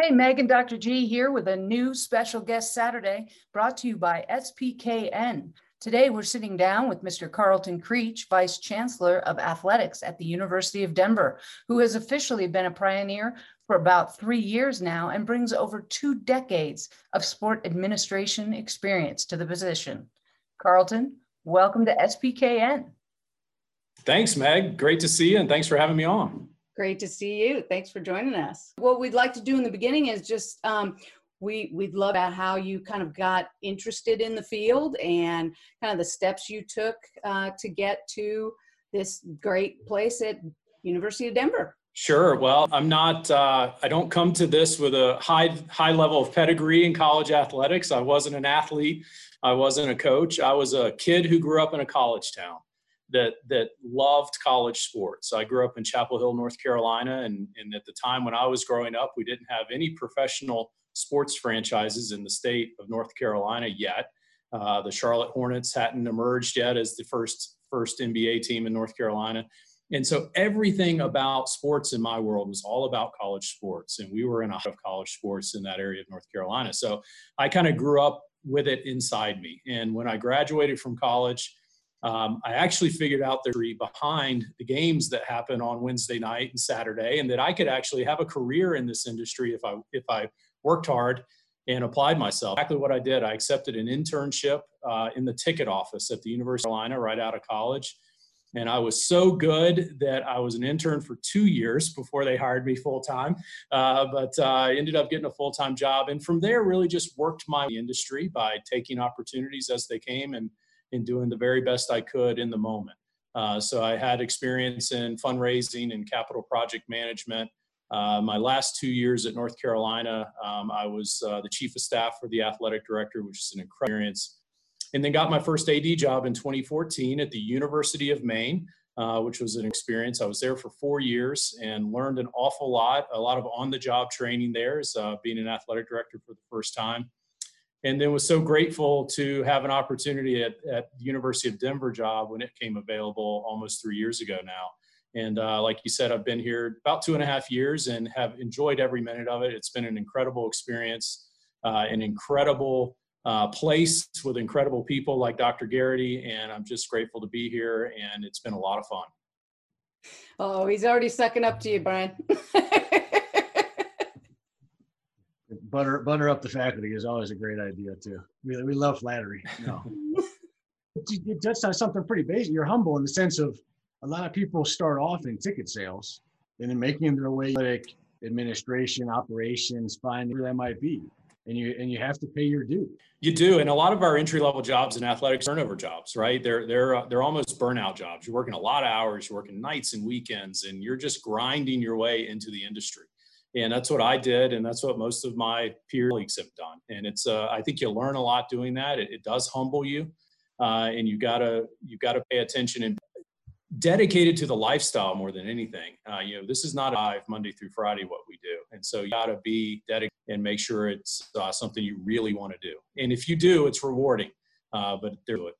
Hey, Megan, Dr. G here with a new special guest Saturday brought to you by SPKN. Today, we're sitting down with Mr. Karlton Creech, Vice Chancellor of Athletics at the University of Denver, who has officially been a pioneer for about three years now and brings over two decades of sport administration experience to the position. Karlton, welcome to SPKN. Thanks, Meg. Great to see you, and thanks for having me on. Great to see you. Thanks for joining us. What we'd like to do in the beginning is just um, we we'd love about how you kind of got interested in the field and kind of the steps you took uh, to get to this great place at University of Denver. Sure. Well, I'm not. Uh, I don't come to this with a high high level of pedigree in college athletics. I wasn't an athlete. I wasn't a coach. I was a kid who grew up in a college town that that loved college sports. I grew up in Chapel Hill, North Carolina, and, and at the time when I was growing up, we didn't have any professional sports franchises in the state of North Carolina yet. Uh, the Charlotte Hornets hadn't emerged yet as the first first NBA team in North Carolina. And so everything about sports in my world was all about college sports. And we were in a lot of college sports in that area of North Carolina. So I kind of grew up with it inside me. And when I graduated from college, um, I actually figured out the behind the games that happen on Wednesday night and Saturday, and that I could actually have a career in this industry if I if I worked hard and applied myself. Exactly what I did. I accepted an internship uh, in the ticket office at the University of Carolina right out of college. And I was so good that I was an intern for two years before they hired me full time. Uh, but uh, I ended up getting a full time job. And from there, really just worked my industry by taking opportunities as they came and, and doing the very best I could in the moment. Uh, so I had experience in fundraising and capital project management. Uh, my last two years at North Carolina, um, I was uh, the chief of staff for the athletic director, which is an incredible experience. And then got my first AD job in 2014 at the University of Maine, uh, which was an experience. I was there for four years and learned an awful lot, a lot of on the job training there as uh, being an athletic director for the first time. And then was so grateful to have an opportunity at, at the University of Denver job when it came available almost three years ago now and uh, like you said, I've been here about two and a half years and have enjoyed every minute of it. It's been an incredible experience, uh, an incredible uh, place with incredible people like Dr. Garrity, and I'm just grateful to be here. And it's been a lot of fun. Oh, he's already sucking up to you, Brian. butter butter up the faculty is always a great idea too. We, we love flattery. No. it touched on something pretty basic. You're humble in the sense of a lot of people start off in ticket sales and then making their way like administration, operations, finance, whatever that might be. And you and you have to pay your due. You do, and a lot of our entry level jobs in athletics turnover jobs, right? They're they're uh, they're almost burnout jobs. You're working a lot of hours, you're working nights and weekends, and you're just grinding your way into the industry. And that's what I did, and that's what most of my peer colleagues have done. And it's uh, I think you learn a lot doing that. It, it does humble you, uh, and you gotta you gotta pay attention and dedicated to the lifestyle more than anything. Uh, you know, this is not a live Monday through Friday what we do, and so you got to be dedicated and make sure it's uh, something you really want to do. And if you do, it's rewarding. Uh, but do it.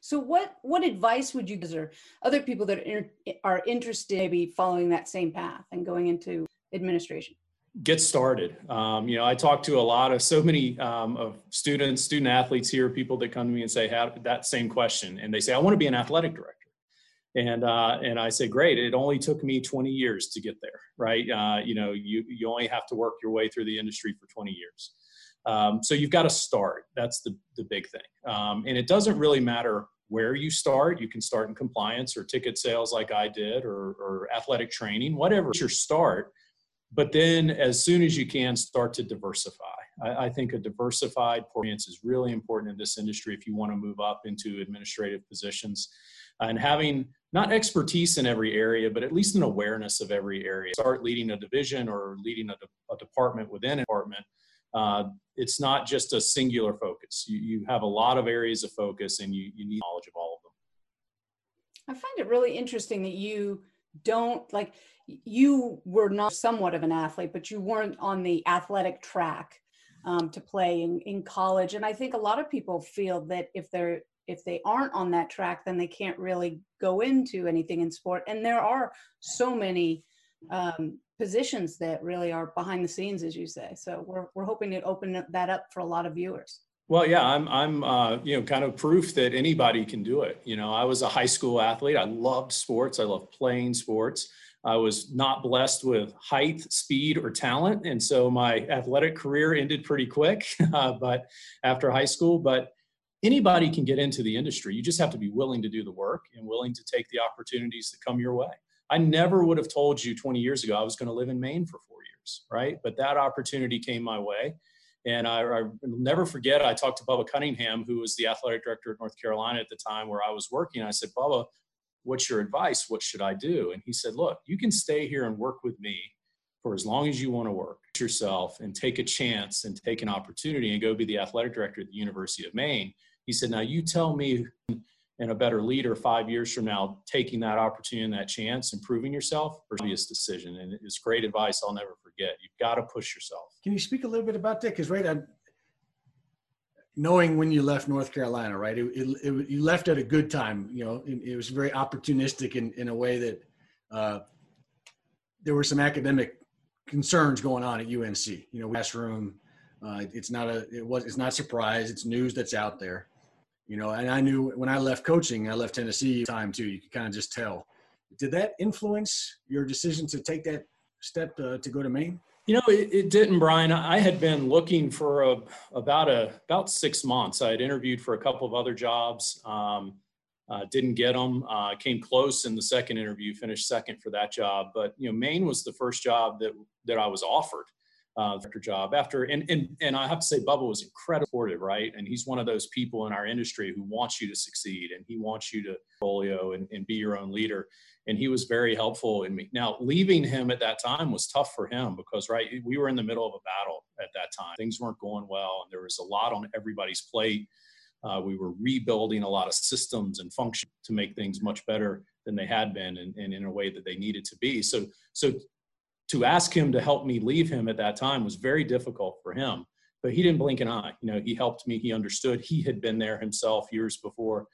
So, what what advice would you give other people that are, are interested, maybe following that same path and going into administration? Get started. Um, you know, I talk to a lot of so many um, of students, student athletes here, people that come to me and say have that same question, and they say, "I want to be an athletic director." and uh, and I say, great. It only took me 20 years to get there, right? Uh, you know, you you only have to work your way through the industry for 20 years. Um, so you've got to start. That's the the big thing. Um, and it doesn't really matter where you start. You can start in compliance or ticket sales, like I did, or or athletic training, whatever your start. But then, as soon as you can, start to diversify. I, I think a diversified audience is really important in this industry if you want to move up into administrative positions and having not expertise in every area, but at least an awareness of every area. Start leading a division or leading a, de- a department within a department. Uh, it's not just a singular focus. You, you have a lot of areas of focus and you, you need knowledge of all of them. I find it really interesting that you don't like, you were not somewhat of an athlete, but you weren't on the athletic track um, to play in, in college. And I think a lot of people feel that if they're if they aren't on that track, then they can't really go into anything in sport. And there are so many um, positions that really are behind the scenes, as you say. So we're, we're hoping to open that up for a lot of viewers. Well, yeah, I'm, I'm, uh, you know, kind of proof that anybody can do it. You know, I was a high school athlete. I loved sports. I loved playing sports. I was not blessed with height, speed, or talent, and so my athletic career ended pretty quick. Uh, but after high school, but anybody can get into the industry. You just have to be willing to do the work and willing to take the opportunities that come your way. I never would have told you 20 years ago I was going to live in Maine for four years, right? But that opportunity came my way and I, I never forget, I talked to Bubba Cunningham, who was the athletic director at North Carolina at the time where I was working. I said, Bubba, what's your advice? What should I do? And he said, look, you can stay here and work with me for as long as you want to work yourself and take a chance and take an opportunity and go be the athletic director at the University of Maine. He said, now you tell me and a better leader five years from now, taking that opportunity and that chance, improving yourself, obvious decision. And it's great advice I'll never forget. You've got to push yourself. Can you speak a little bit about that? Because right, I'm, knowing when you left North Carolina, right, it, it, it, you left at a good time. You know, it, was very opportunistic in, in a way that uh, there were some academic concerns going on at UNC. You know, classroom. Uh, it's not a. It was. It's not surprise. It's news that's out there you know, and I knew when I left coaching, I left Tennessee time too. You could kind of just tell. Did that influence your decision to take that step to, to go to Maine? You know, it, it, didn't, Brian. I had been looking for a, about a about six months. I had interviewed for a couple of other jobs, um, uh, didn't get them. Uh, came close in the second interview, finished second for that job. But you know, Maine was the first job that that I was offered uh, job after and, and and I have to say Bubba was incredibly supportive, right? And he's one of those people in our industry who wants you to succeed and he wants you to folio and, and be your own leader. And he was very helpful in me. Now leaving him at that time was tough for him because right we were in the middle of a battle at that time. Things weren't going well and there was a lot on everybody's plate. Uh, we were rebuilding a lot of systems and functions to make things much better than they had been and, and in a way that they needed to be. So so to ask him to help me leave him at that time was very difficult for him but he didn't blink an eye. You know he helped me. He understood he had been there himself years before.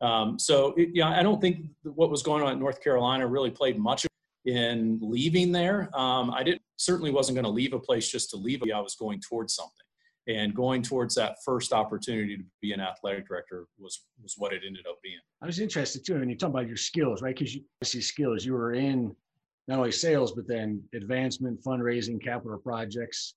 Um, so it, yeah i don't think what was going on in north carolina really played much in leaving there. Um, i didn't certainly wasn't going to leave a place just to leave. I was going towards something. And going towards that first opportunity to be an athletic director was was what it ended up being. I was interested too when you talk about your skills right? Because you see skills you were in not only sales, but then advancement, fundraising, capital projects.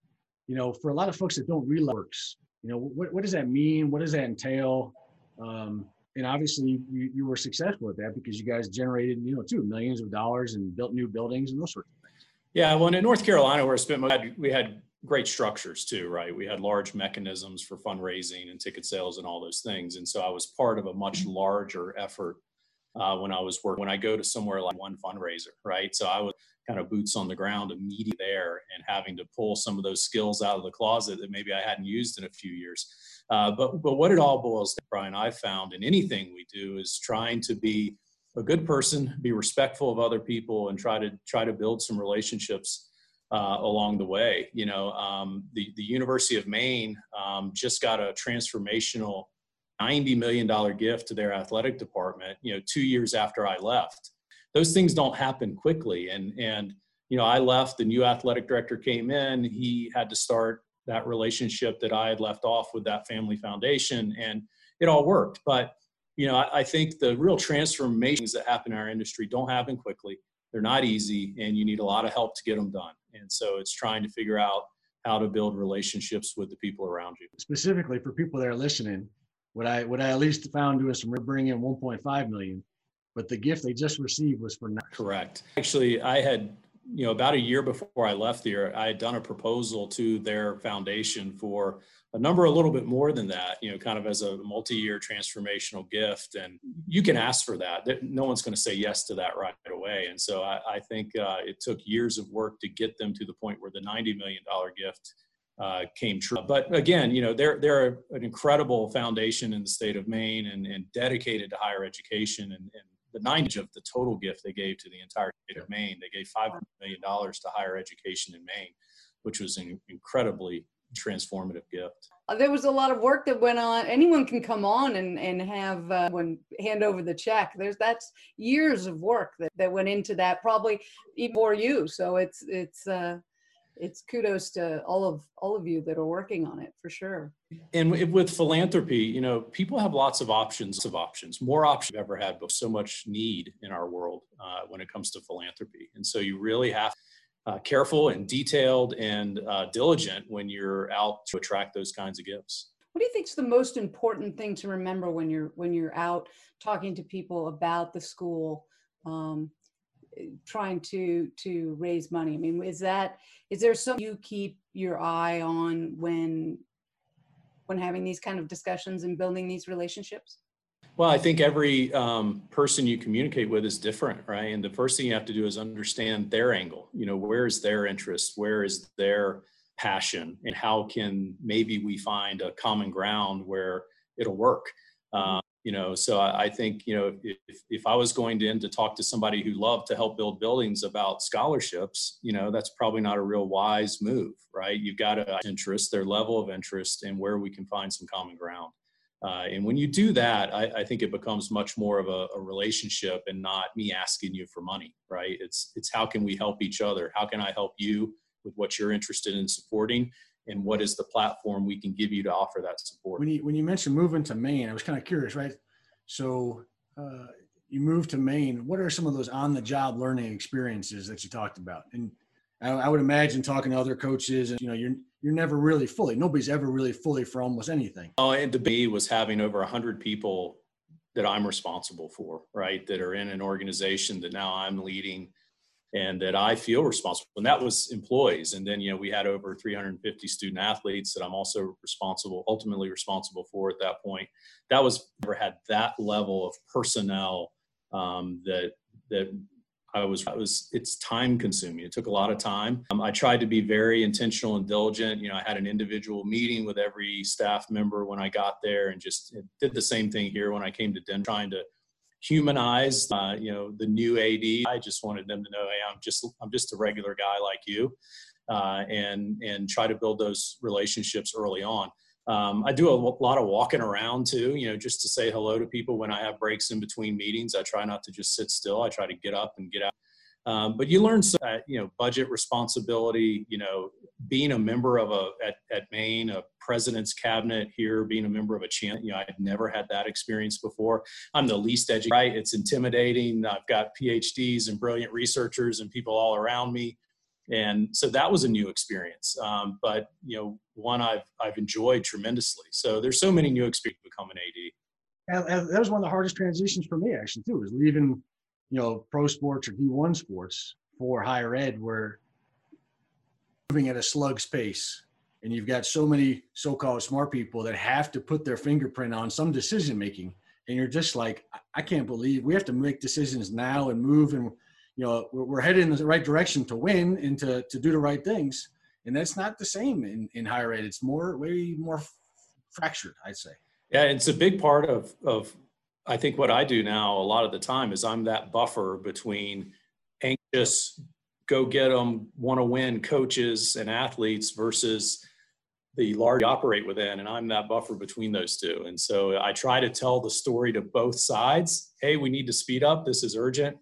You know, for a lot of folks that don't realize works, you know, what, what does that mean? What does that entail? Um, and obviously you, you were successful at that because you guys generated, you know, two millions of dollars and built new buildings and those sorts of things. Yeah. Well, in North Carolina, where I spent, we had, we had great structures too, right? We had large mechanisms for fundraising and ticket sales and all those things. And so I was part of a much larger effort uh, when I was working. When I go to somewhere like one fundraiser, right? So I was kind of boots on the ground immediately there and having to pull some of those skills out of the closet that maybe I hadn't used in a few years. Uh, but but what it all boils down, Brian, I've found in anything we do is trying to be a good person, be respectful of other people, and try to try to build some relationships uh, along the way. You know, um, the the University of Maine um, just got a transformational $90 million gift to their athletic department, you know, two years after I left. Those things don't happen quickly. And, and, you know, I left, the new athletic director came in, he had to start that relationship that I had left off with that family foundation and it all worked. But, you know, I, I think the real transformations that happen in our industry don't happen quickly. They're not easy and you need a lot of help to get them done. And so it's trying to figure out how to build relationships with the people around you. Specifically for people that are listening, what I what I at least found was from bringing in 1.5 million, but the gift they just received was for nine. Correct. Actually, I had you know about a year before I left there, I had done a proposal to their foundation for a number a little bit more than that. You know, kind of as a multi-year transformational gift, and you can ask for that. No one's going to say yes to that right away. And so I, I think uh, it took years of work to get them to the point where the 90 million dollar gift uh, came true. But again, you know, they're they're an incredible foundation in the state of Maine and, and dedicated to higher education. And, and the ninety of the total gift they gave to the entire state of Maine, they gave five hundred million dollars to higher education in Maine, which was an incredibly transformative gift. Uh, there was a lot of work that went on. Anyone can come on and and have uh, when hand over the check. There's that's years of work that, that went into that, probably even for you. So it's it's uh, it's kudos to all of all of you that are working on it for sure. And with philanthropy, you know, people have lots of options of options, more options ever had, but so much need in our world uh, when it comes to philanthropy. And so you really have uh, careful and detailed and uh, diligent when you're out to attract those kinds of gifts. What do you think is the most important thing to remember when you're when you're out talking to people about the school, um, trying to to raise money? I mean, is that is there something you keep your eye on when when having these kind of discussions and building these relationships? Well, I think every um, person you communicate with is different, right? And the first thing you have to do is understand their angle. You know, where is their interest? Where is their passion? And how can maybe we find a common ground where it'll work? Um, you know, so I, I, think, you know, if, if I was going to in to talk to somebody who loved to help build buildings about scholarships, you know, that's probably not a real wise move, right? You've got to interest, their level of interest, and where we can find some common ground. Uh, and when you do that, I, I, think it becomes much more of a, a, relationship and not me asking you for money, right? It's it's how can we help each other? How can I help you with what you're interested in supporting? And what is the platform we can give you to offer that support? When you when you mentioned moving to Maine, I was kind of curious, right? So uh, you moved to Maine. What are some of those on-the-job learning experiences that you talked about? And I, I would imagine talking to other coaches, and you know, you're you're never really fully. Nobody's ever really fully for almost anything. Oh, and to be was having over a hundred people that I'm responsible for, right? That are in an organization that now I'm leading and that I feel responsible. And that was employees. And then, you know, we had over 350 student athletes that I'm also responsible, ultimately responsible for at that point. That was never had that level of personnel um, that that I was, I was, it's time consuming. It took a lot of time. Um, I tried to be very intentional and diligent. You know, I had an individual meeting with every staff member when I got there and just did the same thing here when I came to Denver, trying to humanize, uh, you know, the new AD. I just wanted them to know, hey, I'm just, I'm just a regular guy like you. Uh, and, and try to build those relationships early on. Um, I do a lot of walking around too, you know, just to say hello to people when I have breaks in between meetings. I try not to just sit still. I try to get up and get out. Um, but you learn, uh, you know, budget responsibility, you know, being a member of a, at, at Maine, a president's cabinet here, being a member of a chant, you know, I'd never had that experience before. I'm the least educated, right? It's intimidating. I've got PhDs and brilliant researchers and people all around me and so that was a new experience um, but you know one i've i've enjoyed tremendously so there's so many new experiences become an ad that was one of the hardest transitions for me actually too was leaving you know pro sports or d1 sports for higher ed where moving at a slug space and you've got so many so-called smart people that have to put their fingerprint on some decision making and you're just like i can't believe we have to make decisions now and move and you know we're, we're headed in the right direction to win and to, to do the right things. And that's not the same in, in higher ed. It's more way more fractured i'd say. Yeah it's a big part of of i think what i do now a lot of the time is i'm that buffer between anxious go get them want to win coaches and athletes versus the large operate within and i'm that buffer between those two. And so i try to tell the story to both sides. Hey we need to speed up. This is urgent.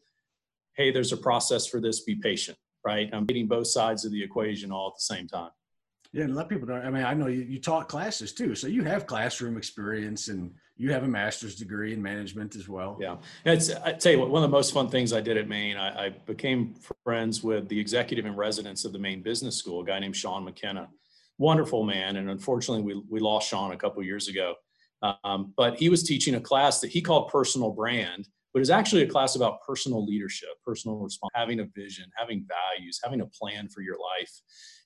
Hey, there's a process for this, be patient, right? I'm getting both sides of the equation all at the same time. Yeah, and a lot of people don't. I mean, I know you, you taught classes too, so you have classroom experience and you have a master's degree in management as well. Yeah, it's. I tell you what, one of the most fun things I did at Maine, I, I became friends with the executive in residence of the Maine Business School, a guy named Sean McKenna. Wonderful man, and unfortunately, we we lost Sean a couple years ago. Um, but he was teaching a class that he called personal brand, but it's actually a class about personal leadership, personal response, having a vision, having values, having a plan for your life.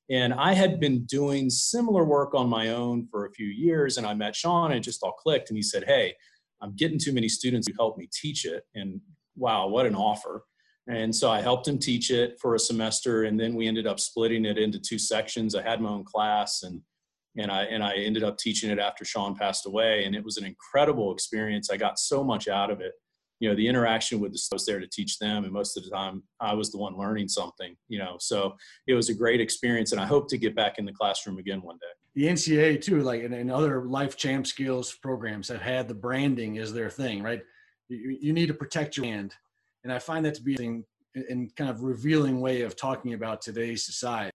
And I had been doing similar work on my own for a few years, and I met Sean, and it just all clicked. And he said, "Hey, I'm getting too many students who help me teach it." And wow, what an offer! And so I helped him teach it for a semester, and then we ended up splitting it into two sections. I had my own class, and and I and I ended up teaching it after Sean passed away, and it was an incredible experience. I got so much out of it you know the interaction with the I was there to teach them and most of the time i was the one learning something you know so it was a great experience and i hope to get back in the classroom again one day the NCAA too, like and, and other life champ skills programs have had the branding as their thing, right? You, you need to protect your brand, and I find that to be in, in kind of revealing way of talking about today's society.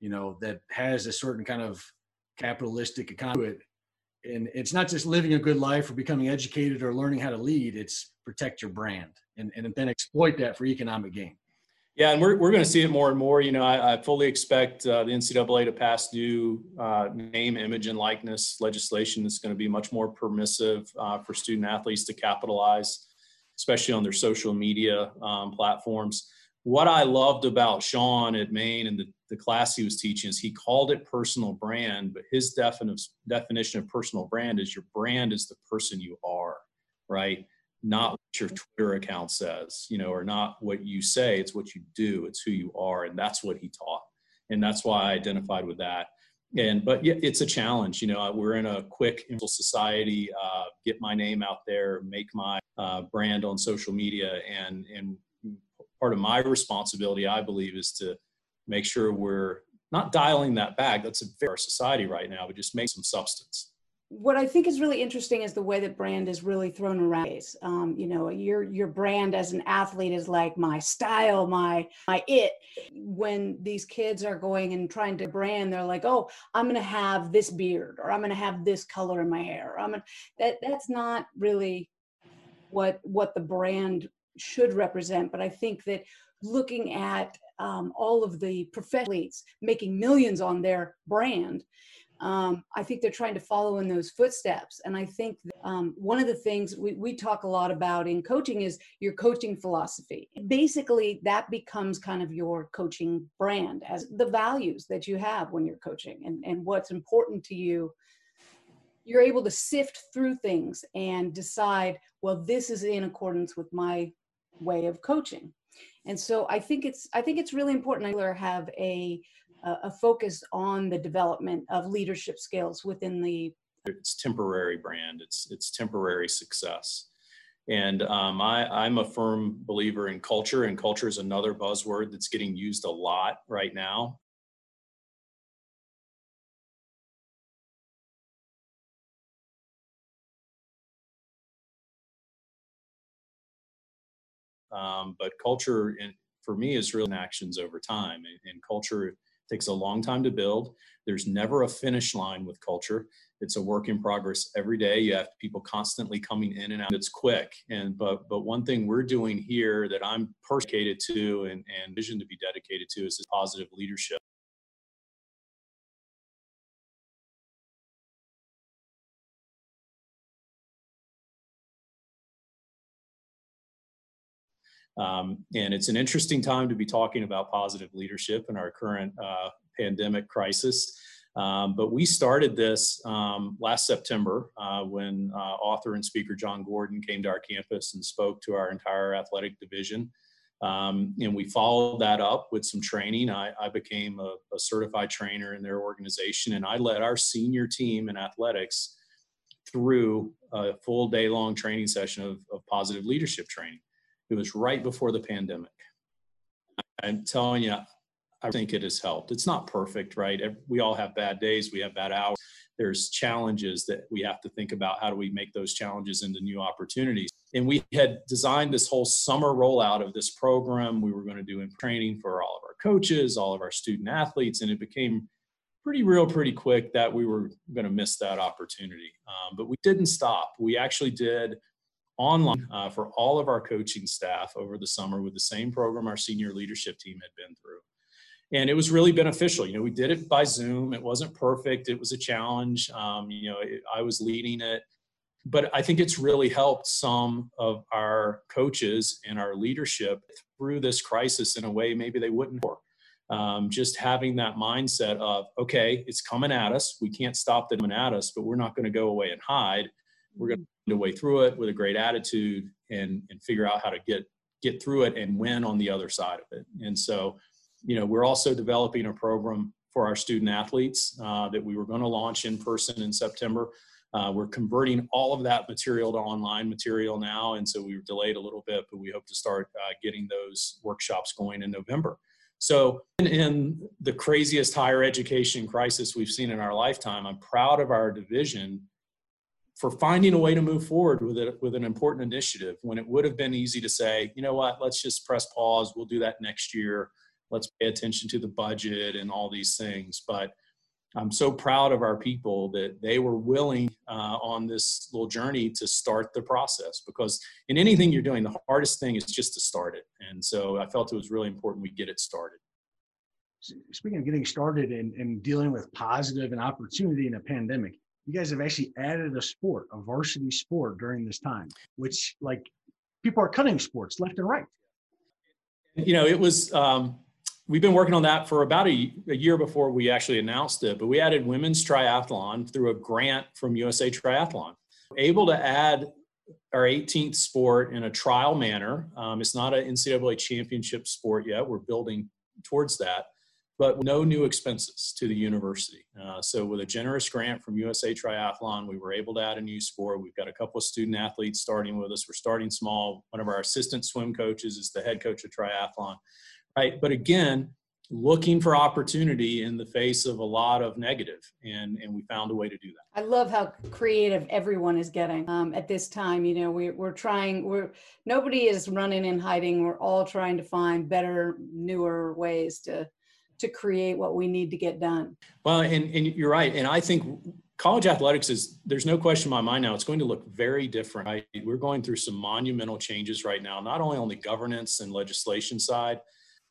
You know that has a certain kind of capitalistic economy. And it's not just living a good life or becoming educated or learning how to lead. It's protect your brand and, and then exploit that for economic gain. Yeah, and we're, we're going to see it more and more. You know, I, I fully expect uh, the NCAA to pass new uh, name, image, and likeness legislation that's going to be much more permissive uh, for student athletes to capitalize, especially on their social media um, platforms. What I loved about Sean at Maine and the, the class he was teaching is he called it personal brand, but his definition definition of personal brand is your brand is the person you are, right? Not what your Twitter account says, you know, or not what you say. It's what you do. It's who you are, and that's what he taught, and that's why I identified with that. And but yeah, it's a challenge. You know, we're in a quick society. Uh, get my name out there, make my uh, brand on social media, and and part of my responsibility, I believe, is to make sure we're not dialing that back. That's a very society right now, but just make some substance what I think is really interesting is the way that brand is really thrown around. Um, you know, your your brand as an athlete is like my style, my my it. When these kids are going and trying to brand, they're like, "Oh, I'm to have this beard, or I'm to have this color in my hair." Or, I'm gonna, that that's not really what what the brand should represent. But I think that looking at um, all of the professionals making millions on their brand um, I think they're trying to follow in those footsteps. And I think um, one of the things we, we talk a lot about in coaching is your coaching philosophy. Basically, that becomes kind of your coaching brand as the values that you have when you're coaching and, and what's important to you. You're able to sift through things and decide, well, this is in accordance with my way of coaching. And so I think it's I think it's really important to have a a focus on the development of leadership skills within the it's temporary brand. It's it's temporary success. And um, I, i'm a firm believer in culture and culture is another buzzword that's getting used a lot right now. Um, but culture in, for me is real actions over time and, and culture takes a long time to build. There's never a finish line with culture. It's a work in progress every day. You have people constantly coming in and out. It's quick. And but but one thing we're doing here that I'm dedicated to and, and vision to be dedicated to is positive leadership. Um, and it's an interesting time to be talking about positive leadership in our current uh, pandemic crisis. Um, but we started this um, last September uh, when uh, author and speaker Jon Gordon came to our campus and spoke to our entire athletic division. Um, and we followed that up with some training. I, I became a, a, certified trainer in their organization, and I led our senior team in athletics through a full day long training session of, of positive leadership training. It was right before the pandemic. I'm telling you, I think it has helped. It's not perfect, right? We all have bad days, we have bad hours. There's challenges that we have to think about. How do we make those challenges into new opportunities? And we had designed this whole summer rollout of this program. We were going to do in training for all of our coaches, all of our student athletes, and it became pretty real pretty quick that we were going to miss that opportunity. Um, but we didn't stop. We actually did online uh, for all of our coaching staff over the summer with the same program our senior leadership team had been through. And it was really beneficial. You know, we did it by Zoom. It wasn't perfect. It was a challenge. Um, you know, it, I was leading it. But I think it's really helped some of our coaches and our leadership through this crisis in a way maybe they wouldn't work. Um, just having that mindset of, okay, it's coming at us. We can't stop them at us, but we're not going to go away and hide. We're going to find a way through it with a great attitude and and figure out how to get get through it and win on the other side of it. And so, you know, we're also developing a program for our student athletes uh, that we were going to launch in person in September. Uh, we're converting all of that material to online material now, and so we were delayed a little bit, but we hope to start uh, getting those workshops going in November. So, in, in the craziest higher education crisis we've seen in our lifetime, I'm proud of our division for finding a way to move forward with it with an important initiative when it would have been easy to say, you know what, let's just press pause. We'll do that next year. Let's pay attention to the budget and all these things. But I'm so proud of our people that they were willing uh, on this little journey to start the process because in anything you're doing, the hardest thing is just to start it. And so I felt it was really important we get it started. Speaking of getting started and, and dealing with positive and opportunity in a pandemic, you guys have actually added a sport, a varsity sport during this time, which like people are cutting sports left and right. You know, it was um, we've been working on that for about a, a, year before we actually announced it, but we added women's triathlon through a grant from USA Triathlon. Able to add our 18th sport in a trial manner. Um, it's not an NCAA championship sport yet. We're building towards that, but no new expenses to the university. Uh, so, with a generous grant from USA Triathlon, we were able to add a new sport. We've got a couple of student athletes starting with us. We're starting small. One of our assistant swim coaches is the head coach of triathlon right? But again, looking for opportunity in the face of a lot of negative and and we found a way to do that i love how creative everyone is getting um, at this time you know we, we're trying we're nobody is running and hiding we're all trying to find better newer ways to to create what we need to get done well and, and you're right and i think college athletics is there's no question in my mind now it's going to look very different right? we're going through some monumental changes right now not only on the governance and legislation side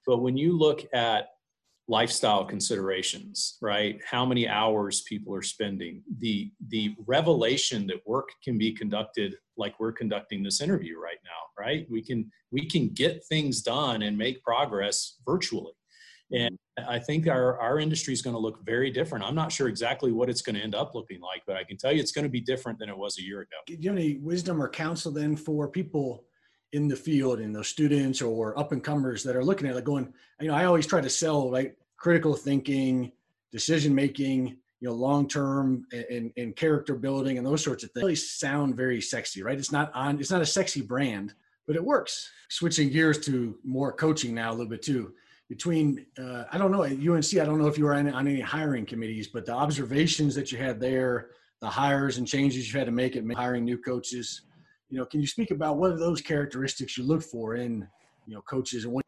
but when you look at lifestyle considerations, right? How many hours people are spending, the the revelation that work can be conducted like we're conducting this interview right now, right? We can we can get things done and make progress virtually. And mm-hmm. I think our, our industry is going to look very different. I'm not sure exactly what it's going to end up looking like, but I can tell you it's going to be different than it was a year ago. Do you have any wisdom or counsel then for people in the field and those students or up and comers that are looking at it like going, you know, I always try to sell right critical thinking, decision making, you know, long term and, and character building and those sorts of things really sound very sexy, right? It's not on it's not a sexy brand, but it works. Switching gears to more coaching now a little bit too. Between uh, I don't know at UNC, I don't know if you were on, on any hiring committees, but the observations that you had there, the hires and changes you had to make at hiring new coaches you know, can you speak about what are those characteristics you look for in, you know, coaches and what?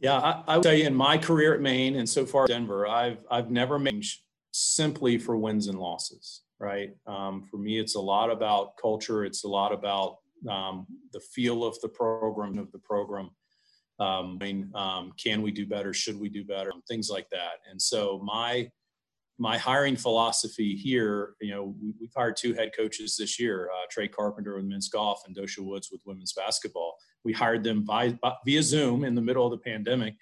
Yeah, I, I would tell you in my career at Maine and so far Denver, I've I've never made simply for wins and losses. Right. Um, for me, it's a lot about culture. It's a lot about um, the feel of the program of the program. Um, I mean, um, can we do better? Should we do better? Things like that. And so my my hiring philosophy here, you know, we, have hired two head coaches this year, uh, Trey Carpenter with men's golf and Dosha Woods with women's basketball. We hired them via, via Zoom in the middle of the pandemic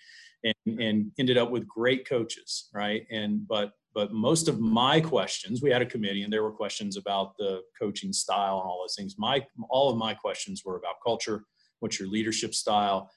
and, and ended up with great coaches, right? And, but, but most of my questions, we had a committee and there were questions about the coaching style and all those things. My, all of my questions were about culture, what's your leadership style,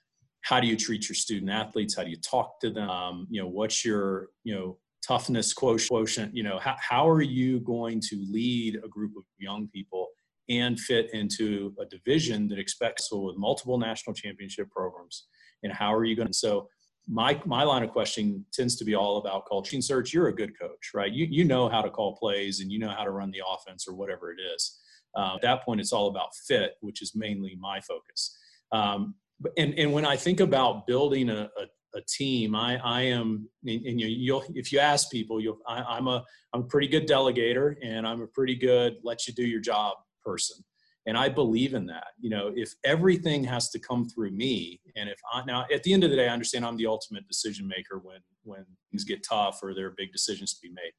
how do you treat your student athletes? How do you talk to them? You know what's your you know toughness quotient you know how, how are you going to lead a group of young people and fit into a division that expects so with multiple national championship programs? And how are you going to so my my line of questioning tends to be all about culture. Search you're a good coach right? You you know how to call plays and you know how to run the offense or whatever it is. Uh, at that point it's all about fit which is mainly my focus. Um, and and when i think about building a, a a team. I, I am, and, you, will if you ask people, you'll, I, am a, I'm a pretty good delegator and I'm a pretty good let you do your job person. And I believe in that. You know, if everything has to come through me, and if I now at the end of the day, I understand I'm the ultimate decision maker when when things get tough or there are big decisions to be made.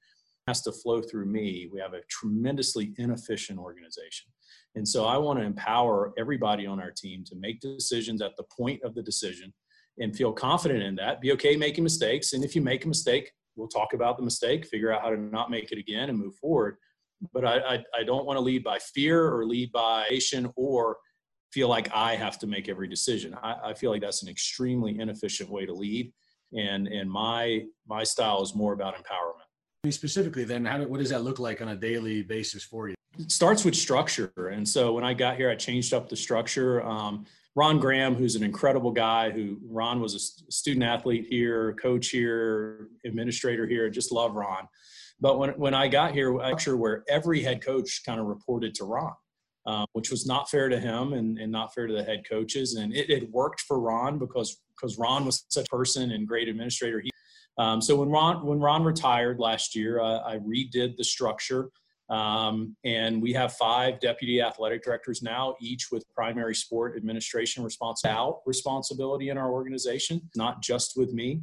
Has to flow through me. We have a tremendously inefficient organization. And so I want to empower everybody on our team to make decisions at the point of the decision and feel confident in that. Be okay making mistakes. And if you make a mistake, we'll talk about the mistake, figure out how to not make it again and move forward. But I, I, I don't want to lead by fear or lead by nation or feel like I have to make every decision. I, I feel like that's an extremely inefficient way to lead. And, and my, my style is more about empowerment. Specifically, then, how do, what does that look like on a daily basis for you? It starts with structure. And so when I got here, I changed up the structure. Um, Ron Grahame, who's an incredible guy, who Ron was a student athlete here, coach here, administrator here. Just love Ron. But when, when I got here, I structure where every head coach kind of reported to Ron. Um, which was not fair to him and, and not fair to the head coaches. And it, it worked for Ron because because Ron was such a person and great administrator. He, um, so when Ron when Ron retired last year, uh, I redid the structure. Um, and we have five deputy athletic directors now, each with primary sport administration responsibility, responsibility in our organization, not just with me.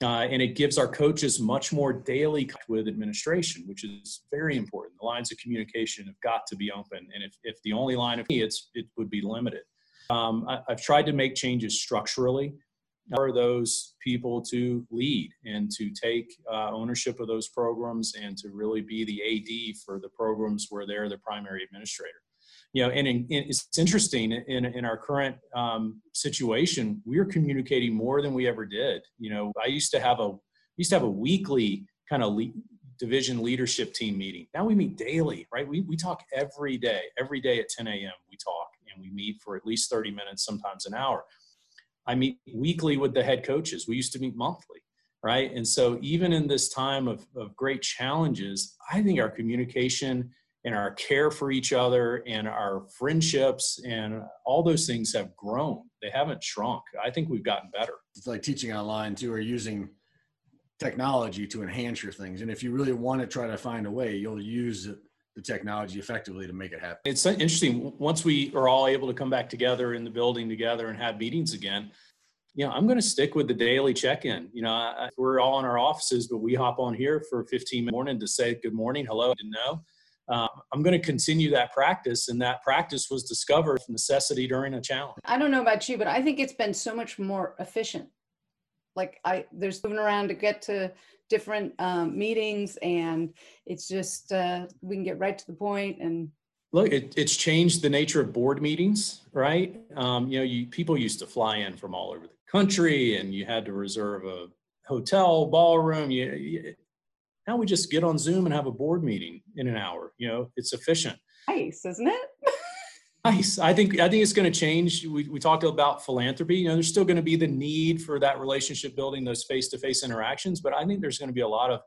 Uh, and it gives our coaches much more daily with administration, which is very important. The lines of communication have got to be open, and if, if the only line of me, it's it would be limited. Um, I, have tried to make changes structurally for those people to lead and to take uh, ownership of those programs and to really be the AD for the programs where they're the primary administrator you know, and in, in, it's interesting in, in our current um, situation, we're communicating more than we ever did. You know, I used to have a used to have a weekly kind of division leadership team meeting. Now we meet daily, right? We we talk every day. Every day at 10 a.m. we talk, and we meet for at least 30 minutes, sometimes an hour. I meet weekly with the head coaches. We used to meet monthly, right? And so even in this time of, of great challenges, I think our communication and our care for each other and our friendships and all those things have grown. They haven't shrunk. I think we've gotten better. It's like teaching online too, or using technology to enhance your things. And if you really want to try to find a way, you'll use the technology effectively to make it happen. It's interesting. Once we are all able to come back together in the building together and have meetings again, you know, I'm going to stick with the daily check-in. You know, I, we're all in our offices, but we hop on here for 15 minutes morning to say good morning, hello, didn't know um, I'm going to continue that practice. And that practice was discovered necessity during a challenge. I don't know about you, but I think it's been so much more efficient. Like I, there's moving around to get to different um, meetings, and it's just uh, we can get right to the point. And look, it, it's changed the nature of board meetings, right? Um, you know, you, people used to fly in from all over the country, and you had to reserve a hotel ballroom. You, you now we just get on Zoom and have a board meeting in an hour. You know, it's efficient. Nice, isn't it? Nice. I think I think it's going to change. We we talked about philanthropy. You know, there's still going to be the need for that relationship building, those face-to-face interactions. But I think there's going to be a lot of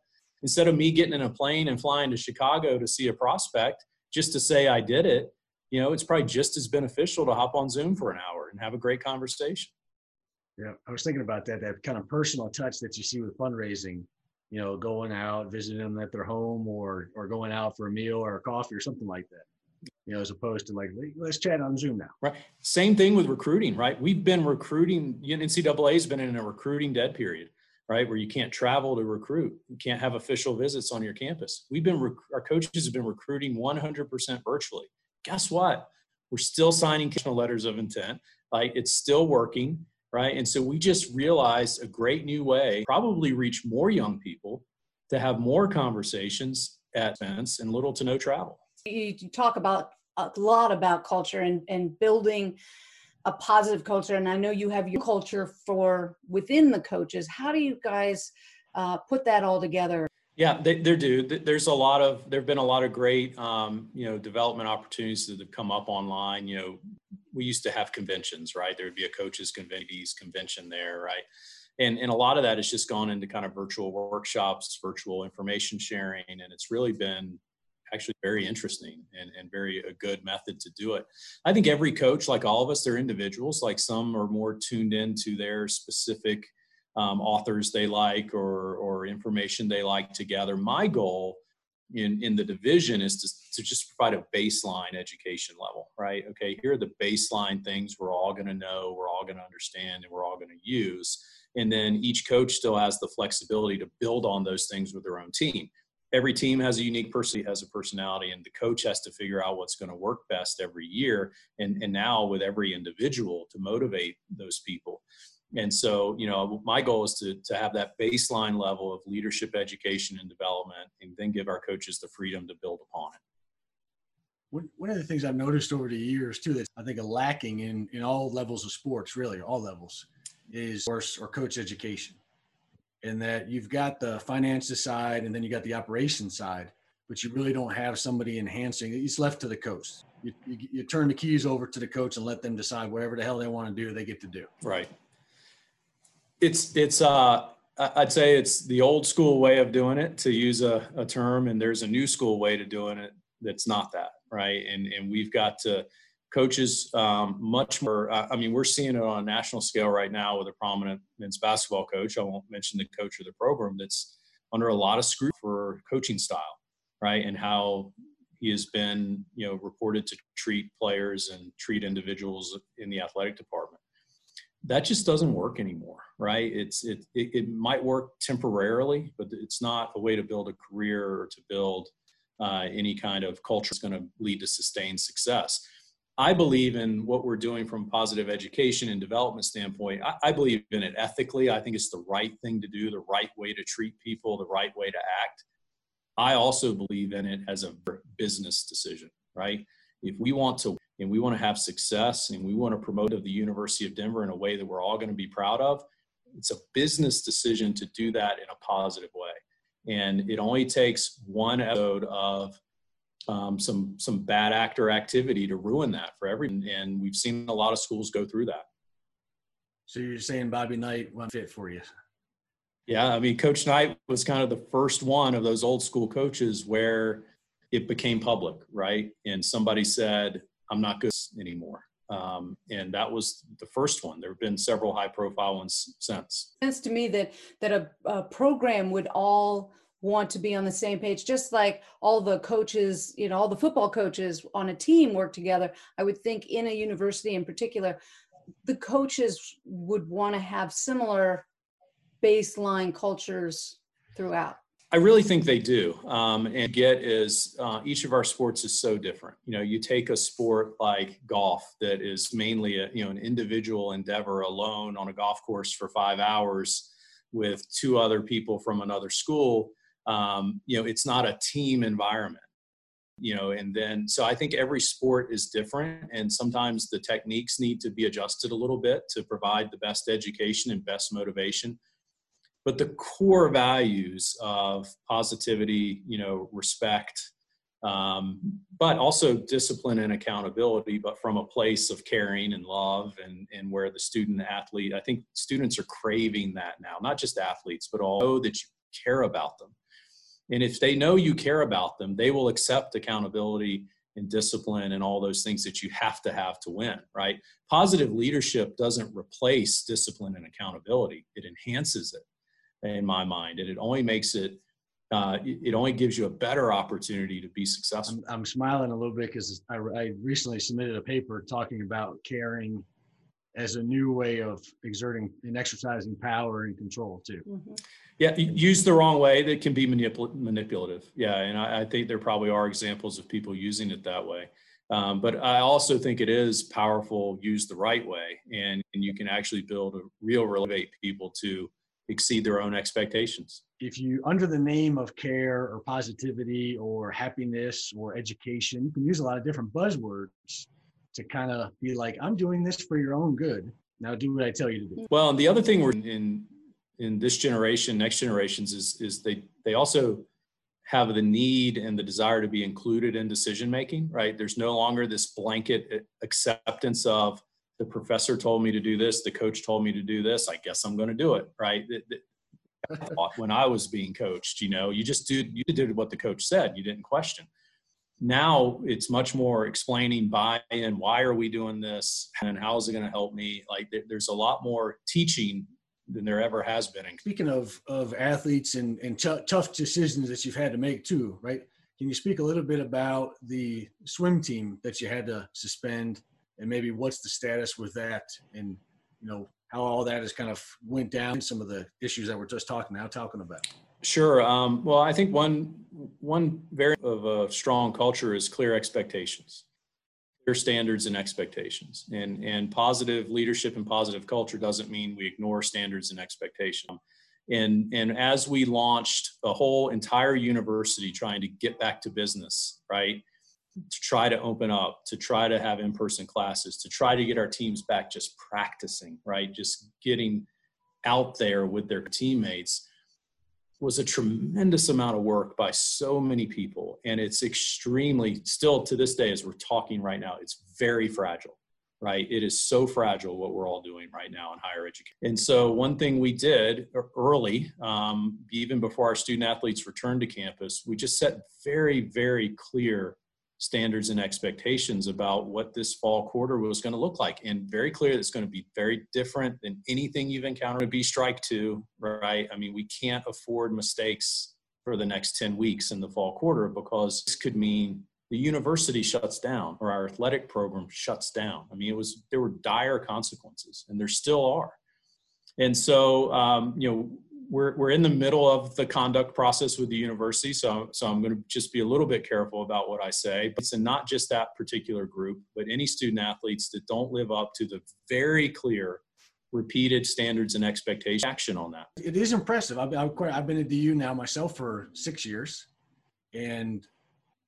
instead of me getting in a plane and flying to Chicago to see a prospect just to say I did it. You know, it's probably just as beneficial to hop on Zoom for an hour and have a great conversation. Yeah, I was thinking about that. That kind of personal touch that you see with fundraising you know, going out, visiting them at their home or or going out for a meal or a coffee or something like that. You know, as opposed to like, let's chat on Zoom now. Right. Same thing with recruiting, right? We've been recruiting, NCAA has been in a recruiting dead period, right? Where you can't travel to recruit. You can't have official visits on your campus. We've been, rec- our coaches have been recruiting 100% virtually. Guess what? We're still signing letters of intent. Like it's still working right? And so we just realized a great new way, probably reach more young people to have more conversations at events and little to no travel. You talk about a lot about culture and, and building a positive culture. And I know you have your culture for within the coaches. How do you guys uh, put that all together? Yeah, they, they do. There's a lot of, there've been a lot of great, um, you know, development opportunities that have come up online. You know, we used to have conventions, right? There would be a coaches convention there, right? And, and a lot of that has just gone into kind of virtual workshops, virtual information sharing, and it's really been actually very interesting and, and very a good method to do it. I think every coach, like all of us, they're individuals. Like some are more tuned into their specific um, authors they like or, or information they like to gather. My goal in, in the division is to, to just provide a baseline education level, right? Okay, here are the baseline things we're all going to know, we're all going to understand, and we're all going to use. And then each coach still has the flexibility to build on those things with their own team. Every team has a unique person, has a personality, and the coach has to figure out what's going to work best every year. And, and now with every individual to motivate those people and so you know my goal is to, to have that baseline level of leadership education and development and then give our coaches the freedom to build upon it one of the things i've noticed over the years too that i think are lacking in in all levels of sports really all levels is course or coach education and that you've got the finances side and then you got the operations side but you really don't have somebody enhancing. It's left to the coach. You, you, you turn the keys over to the coach and let them decide whatever the hell they want to do. They get to do. Right. It's it's uh I'd say it's the old school way of doing it to use a, a term, and there's a new school way to doing it that's not that right. And and we've got to coaches um, much more. I mean, we're seeing it on a national scale right now with a prominent men's basketball coach. I won't mention the coach of the program that's under a lot of scrutiny for coaching style, right, and how he has been, you know, reported to treat players and treat individuals in the athletic department. That just doesn't work anymore, right? It's it it, it might work temporarily, but it's not a way to build a career or to build uh, any kind of culture that's going to lead to sustained success. I believe in what we're doing from a positive education and development standpoint. I, I, believe in it ethically. I think it's the right thing to do, the right way to treat people, the right way to act. I also believe in it as a business decision, right? If we want to and we want to have success and we want to promote the University of Denver in a way that we're all going to be proud of, it's a business decision to do that in a positive way. And it only takes one episode of um, some some bad actor activity to ruin that for everyone. And we've seen a lot of schools go through that. So you're saying Bobby Knight won't fit for you? Yeah, I mean, Coach Knight was kind of the first one of those old school coaches where it became public, right? And somebody said, "I'm not good anymore." Um, and that was the first one. There have been several high-profile ones since. It sense to me that that a, a program would all want to be on the same page. Just like all the coaches you know all the football coaches on a team work together i would think in a university in particular the coaches would want to have similar baseline cultures throughout. I really think they do um, and get is uh, each of our sports is so different. You know you take a sport like golf that is mainly a you know an individual endeavor alone on a golf course for five hours with two other people from another school um, you know it's not a team environment you know and then so i think every sport is different and sometimes the techniques need to be adjusted a little bit to provide the best education and best motivation. But the core values of positivity you know respect um, but also discipline and accountability but from a place of caring and love and, and where the student athlete i think students are craving that now not just athletes but all that you care about them and if they know you care about them, they will accept accountability and discipline and all those things that you have to have to win, right? Positive leadership doesn't replace discipline and accountability, it enhances it in my mind. And it only makes it, uh, it only gives you a better opportunity to be successful. I'm, I'm smiling a little bit because I, I recently submitted a paper talking about caring as a new way of exerting and exercising power and control too. Mm-hmm. Yeah, used the wrong way, that can be manipul- manipulative. Yeah, and I, I, think there probably are examples of people using it that way. Um, but I also think it is powerful used the right way, and, and you can actually build a real relate people to exceed their own expectations. If you, under the name of care or positivity or happiness or education, you can use a lot of different buzzwords to kind of be like, I'm doing this for your own good. Now do what I tell you to do. Well, and the other thing we're in in this generation, next generations is is they they also have the need and the desire to be included in decision making, right? There's no longer this blanket eh, acceptance of the professor told me to do this, the coach told me to do this, I guess I'm going to do it, right? when I was being coached, you know, you just did you did what the coach said, you didn't question now it's much more explaining buy-in why are we doing this and how is it going to help me? Like there's a lot more teaching than there ever has been. Speaking of of athletes and and t- tough decisions that you've had to make too right? Can you speak a little bit about the swim team that you had to suspend and maybe what's the status with that? And you know how all that has kind of went down some of the issues that we're just talking now talking about Sure. Um, well, I think one one variant of a strong culture is clear expectations, clear standards and expectations, and and positive leadership and positive culture doesn't mean we ignore standards and expectations. And and as we launched a whole entire university trying to get back to business, right? To try to open up, to try to have in-person classes, to try to get our teams back just practicing, right? Just getting out there with their teammates was a tremendous amount of work by so many people. And it's extremely still to this day as we're talking right now it's very fragile right? It is so fragile what we're all doing right now in higher education. And so one thing we did early um, even before our student athletes returned to campus we just set very very clear standards and expectations about what this fall quarter was going to look like. And very clear it's going to be very different than anything you've encountered be strike two right? I mean we can't afford mistakes for the next 10 weeks in the fall quarter because this could mean the university shuts down or our athletic program shuts down. I mean it was there were dire consequences and there still are. And so um, you know we're, we're in the middle of the conduct process with the university, so, so I'm going to just be a little bit careful about what I say. But it's not just that particular group, but any student athletes that don't live up to the very clear repeated standards and expectations action on that. It is impressive. I've, I've been at DU now myself for six years, and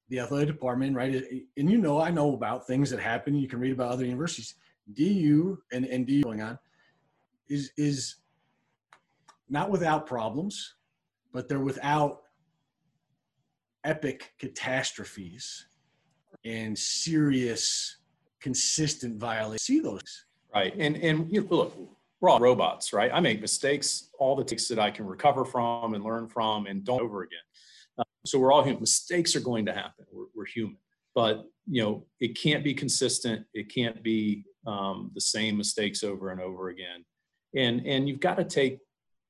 the athletic department, right? And you know, I know about things that happen. You can read about other universities. DU and, and DU going on is is not without problems, but they're without epic catastrophes and serious, consistent violations. See those. Right. And, and you know, look, we're all robots, right? I make mistakes, all the takes that I can recover from and learn from and don't over again. Uh, so we're all human. Mistakes are going to happen. We're, we're, human. But, you know, it can't be consistent. It can't be um, the same mistakes over and over again. And, and you've got to take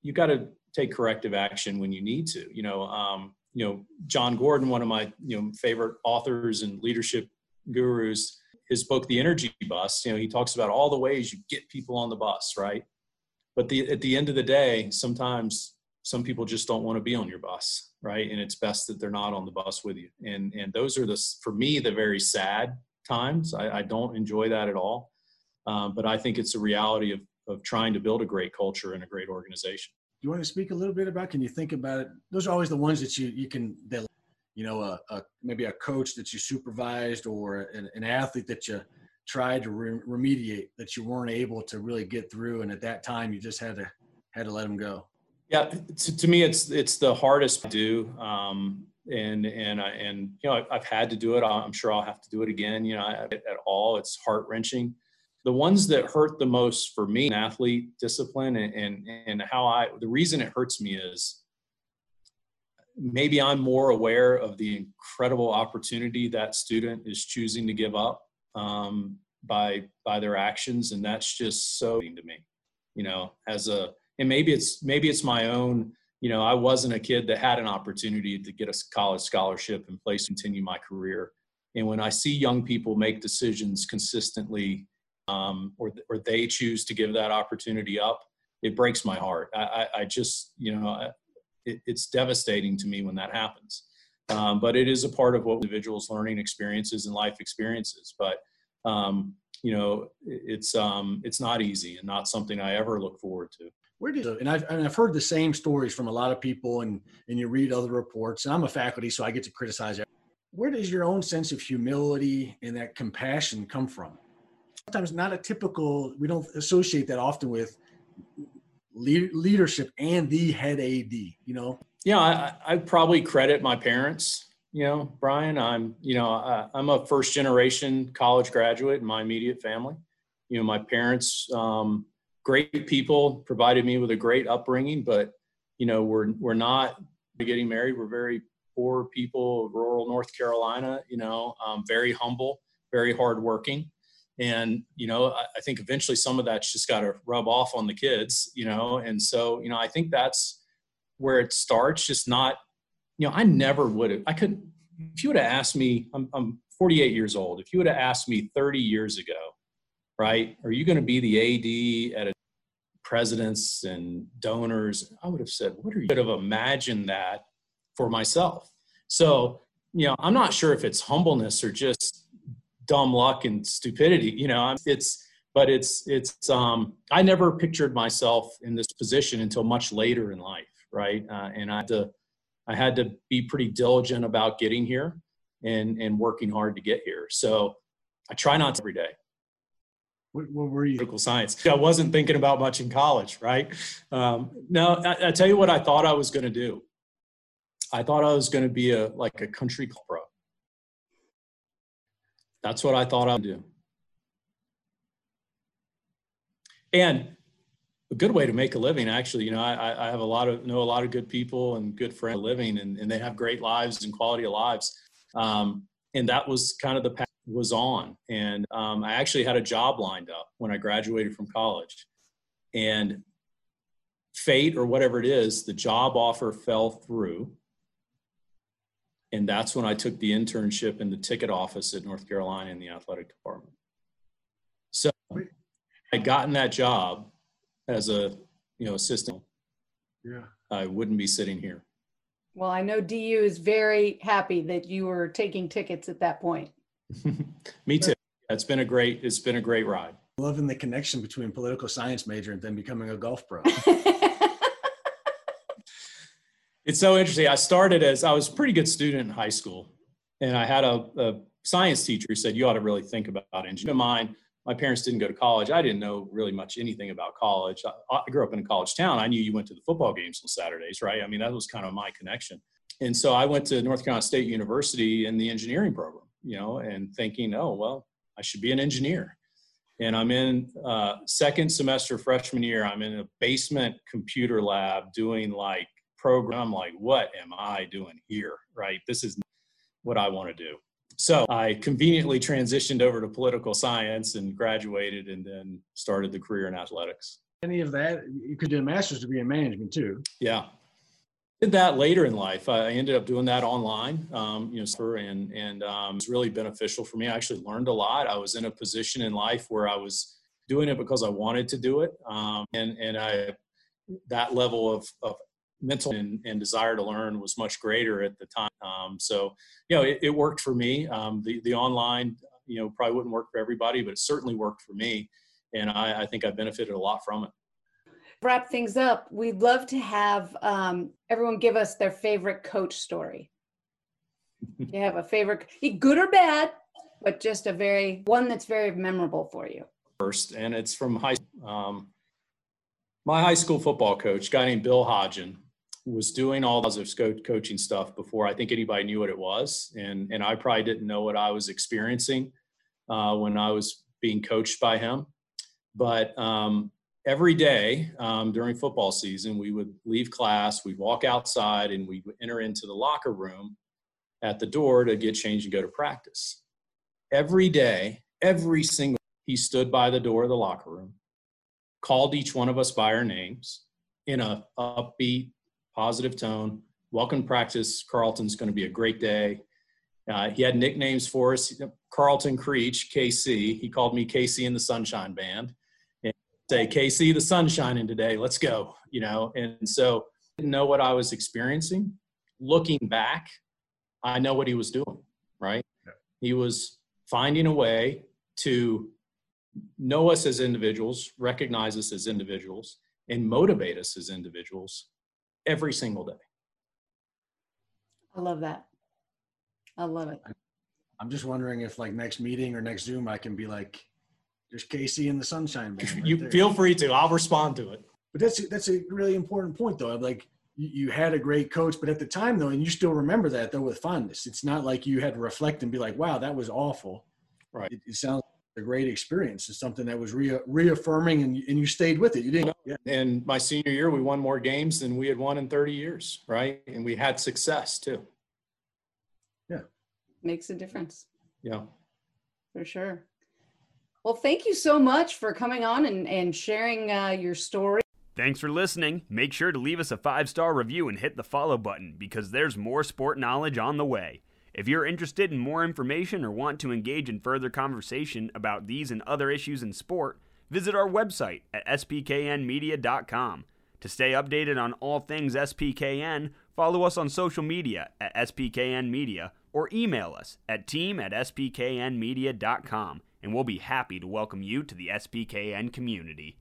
you got to take corrective action when you need to. You know, um, you know, Jon Gordon, one of my you know favorite authors and leadership gurus, his book The Energy Bus. You know, he talks about all the ways you get people on the bus, right? But the, at the end of the day, sometimes some people just don't want to be on your bus, right? And it's best that they're not on the bus with you. And and those are the for me the very sad times. I, I don't enjoy that at all. Um, but I think it's a reality of of trying to build a great culture and a great organization. Do you want to speak a little bit about? Can you think about it? Those are always the ones that you you can that you know a, a maybe a coach that you supervised or an, an athlete that you tried to re- remediate that you weren't able to really get through, and at that time you just had to had to let them go. Yeah, to, to me, it's it's the hardest to do. Um, and and I, and you know I've had to do it. I'm sure I'll have to do it again. You know, at all, it's heart wrenching the ones that hurt the most for me athlete discipline and, and and how i the reason it hurts me is maybe i'm more aware of the incredible opportunity that student is choosing to give up um, by by their actions. And that's just so to me you know as a and maybe it's maybe it's my own you know i wasn't a kid that had an opportunity to get a college scholarship and place to continue my career. And when i see young people make decisions consistently um, or, or they choose to give that opportunity up, it breaks my heart. I, I, I just, you know, it, it's devastating to me when that happens. Um, but it is a part of what individuals' learning experiences and life experiences. But um, you know, it's um, it's not easy and not something I ever look forward to. Where did and I've, and I've heard the same stories from a lot of people, and and you read other reports. And I'm a faculty, so I get to criticize. Where does your own sense of humility and that compassion come from? Sometimes not a typical we don't associate that often with leadership and the head ad you know? Yeah I, I probably credit my parents you know brian. I'm you know I, i'm a first generation college graduate in my immediate family. You know my parents um, great people provided me with a great upbringing but you know we're we're not getting married. We're very poor people rural north carolina you know um, very humble very hardworking and you know I, I think eventually some of that's just got to rub off on the kids you know? And so you know i think that's where it starts just not you know i never would have i couldn't if you would have asked me I'm, I'm 48 years old if you would have asked me 30 years ago right are you going to be the ad at a presidents and donors? I would have said what are you could have imagined that for myself. So you know i'm not sure if it's humbleness or just dumb luck and stupidity you know it's but it's it's um i never pictured myself in this position until much later in life right? Uh, and i had to i had to be pretty diligent about getting here and and working hard to get here. So i try not to every day. What, what were you? Political science. I wasn't thinking about much in college right? Um, no I, I tell you what i thought i was going to do. I thought I was going to be a like a country pro. That's what I thought I'd do. And a good way to make a living, actually, you know, I, I have a lot of know a lot of good people and good friends living, and, and they have great lives and quality of lives. Um, and that was kind of the path was on. And um, I actually had a job lined up when I graduated from college, and fate or whatever it is, the job offer fell through. And that's when I took the internship in the ticket office at North Carolina in the athletic department. So I'd gotten that job as a you know assistant. Yeah. I wouldn't be sitting here. Well, I know DU is very happy that you were taking tickets at that point. Me too. It's been a great it's been a great ride. Loving the connection between political science major and then becoming a golf pro. It's so interesting. I started as I was a pretty good student in high school, and I had a, a science teacher who said, "You ought to really think about engineering." Mine, my parents didn't go to college. I didn't know really much anything about college. I, I grew up in a college town. I knew you went to the football games on Saturdays, right? I mean, that was kind of my connection. And so I went to North Carolina State University in the engineering program, you know, and thinking, oh well, I should be an engineer. And I'm in uh, second semester freshman year. I'm in a basement computer lab doing like program. I'm like, what am I doing here? Right? This is what I want to do. So I conveniently transitioned over to political science and graduated and then started the career in athletics. Any of that, you could do a master's degree in management too. Yeah. Did that later in life. I ended up doing that online, um, you know, and and um, it's really beneficial for me. I actually learned a lot. I was in a position in life where I was doing it because I wanted to do it, um, and and I that level of, of mental and, and, desire to learn was much greater at the time. Um, so, you know, it, it worked for me. Um, the, the online, you know, probably wouldn't work for everybody, but it certainly worked for me. And I, I think I benefited a lot from it. Wrap things up. We'd love to have um, everyone give us their favorite coach story. you have a favorite, good or bad, but just a very one that's very memorable for you. First, and it's from high. Um, my high school football coach, guy named Bill Hodgen, was doing all of coaching stuff before I think anybody knew what it was, and and I probably didn't know what I was experiencing uh, when I was being coached by him. But um, every day um, during football season, we would leave class, we'd walk outside, and we'd enter into the locker room at the door to get changed and go to practice. Every day, every single he stood by the door of the locker room, called each one of us by our names in a upbeat, positive tone. Welcome to practice. Karlton's going to be a great day. Uh, he had nicknames for us. Karlton Creech, KC. He called me KC in the Sunshine Band. And say, KC, the sun shining today. Let's go. You know, and so I didn't know what I was experiencing. Looking back, I know what he was doing, right? Yeah. He was finding a way to know us as individuals, recognize us as individuals, and motivate us as individuals every single day. I love that. I love it. I'm just wondering if like next meeting or next Zoom, I can be like, there's KC in the sunshine. Right you there. feel free to, I'll respond to it. But that's, that's a really important point though. Like you, you had a great coach, but at the time though, and you still remember that though with fondness, it's not like you had to reflect and be like, wow, that was awful. Right. It, it sounds a great experience. It's something that was re- reaffirming and, and you stayed with it. You didn't. Yeah. And my senior year, we won more games than we had won in 30 years, right? And we had success too. Yeah. Makes a difference. Yeah. For sure. Well, thank you so much for coming on and, and sharing uh, your story. Thanks for listening. Make sure to leave us a five star review and hit the follow button because there's more sport knowledge on the way. If you're interested in more information or want to engage in further conversation about these and other issues in sport, visit our website at spknmedia.com. To stay updated on all things SPKN, follow us on social media at spknmedia or email us at team at spknmedia.com, and we'll be happy to welcome you to the SPKN community.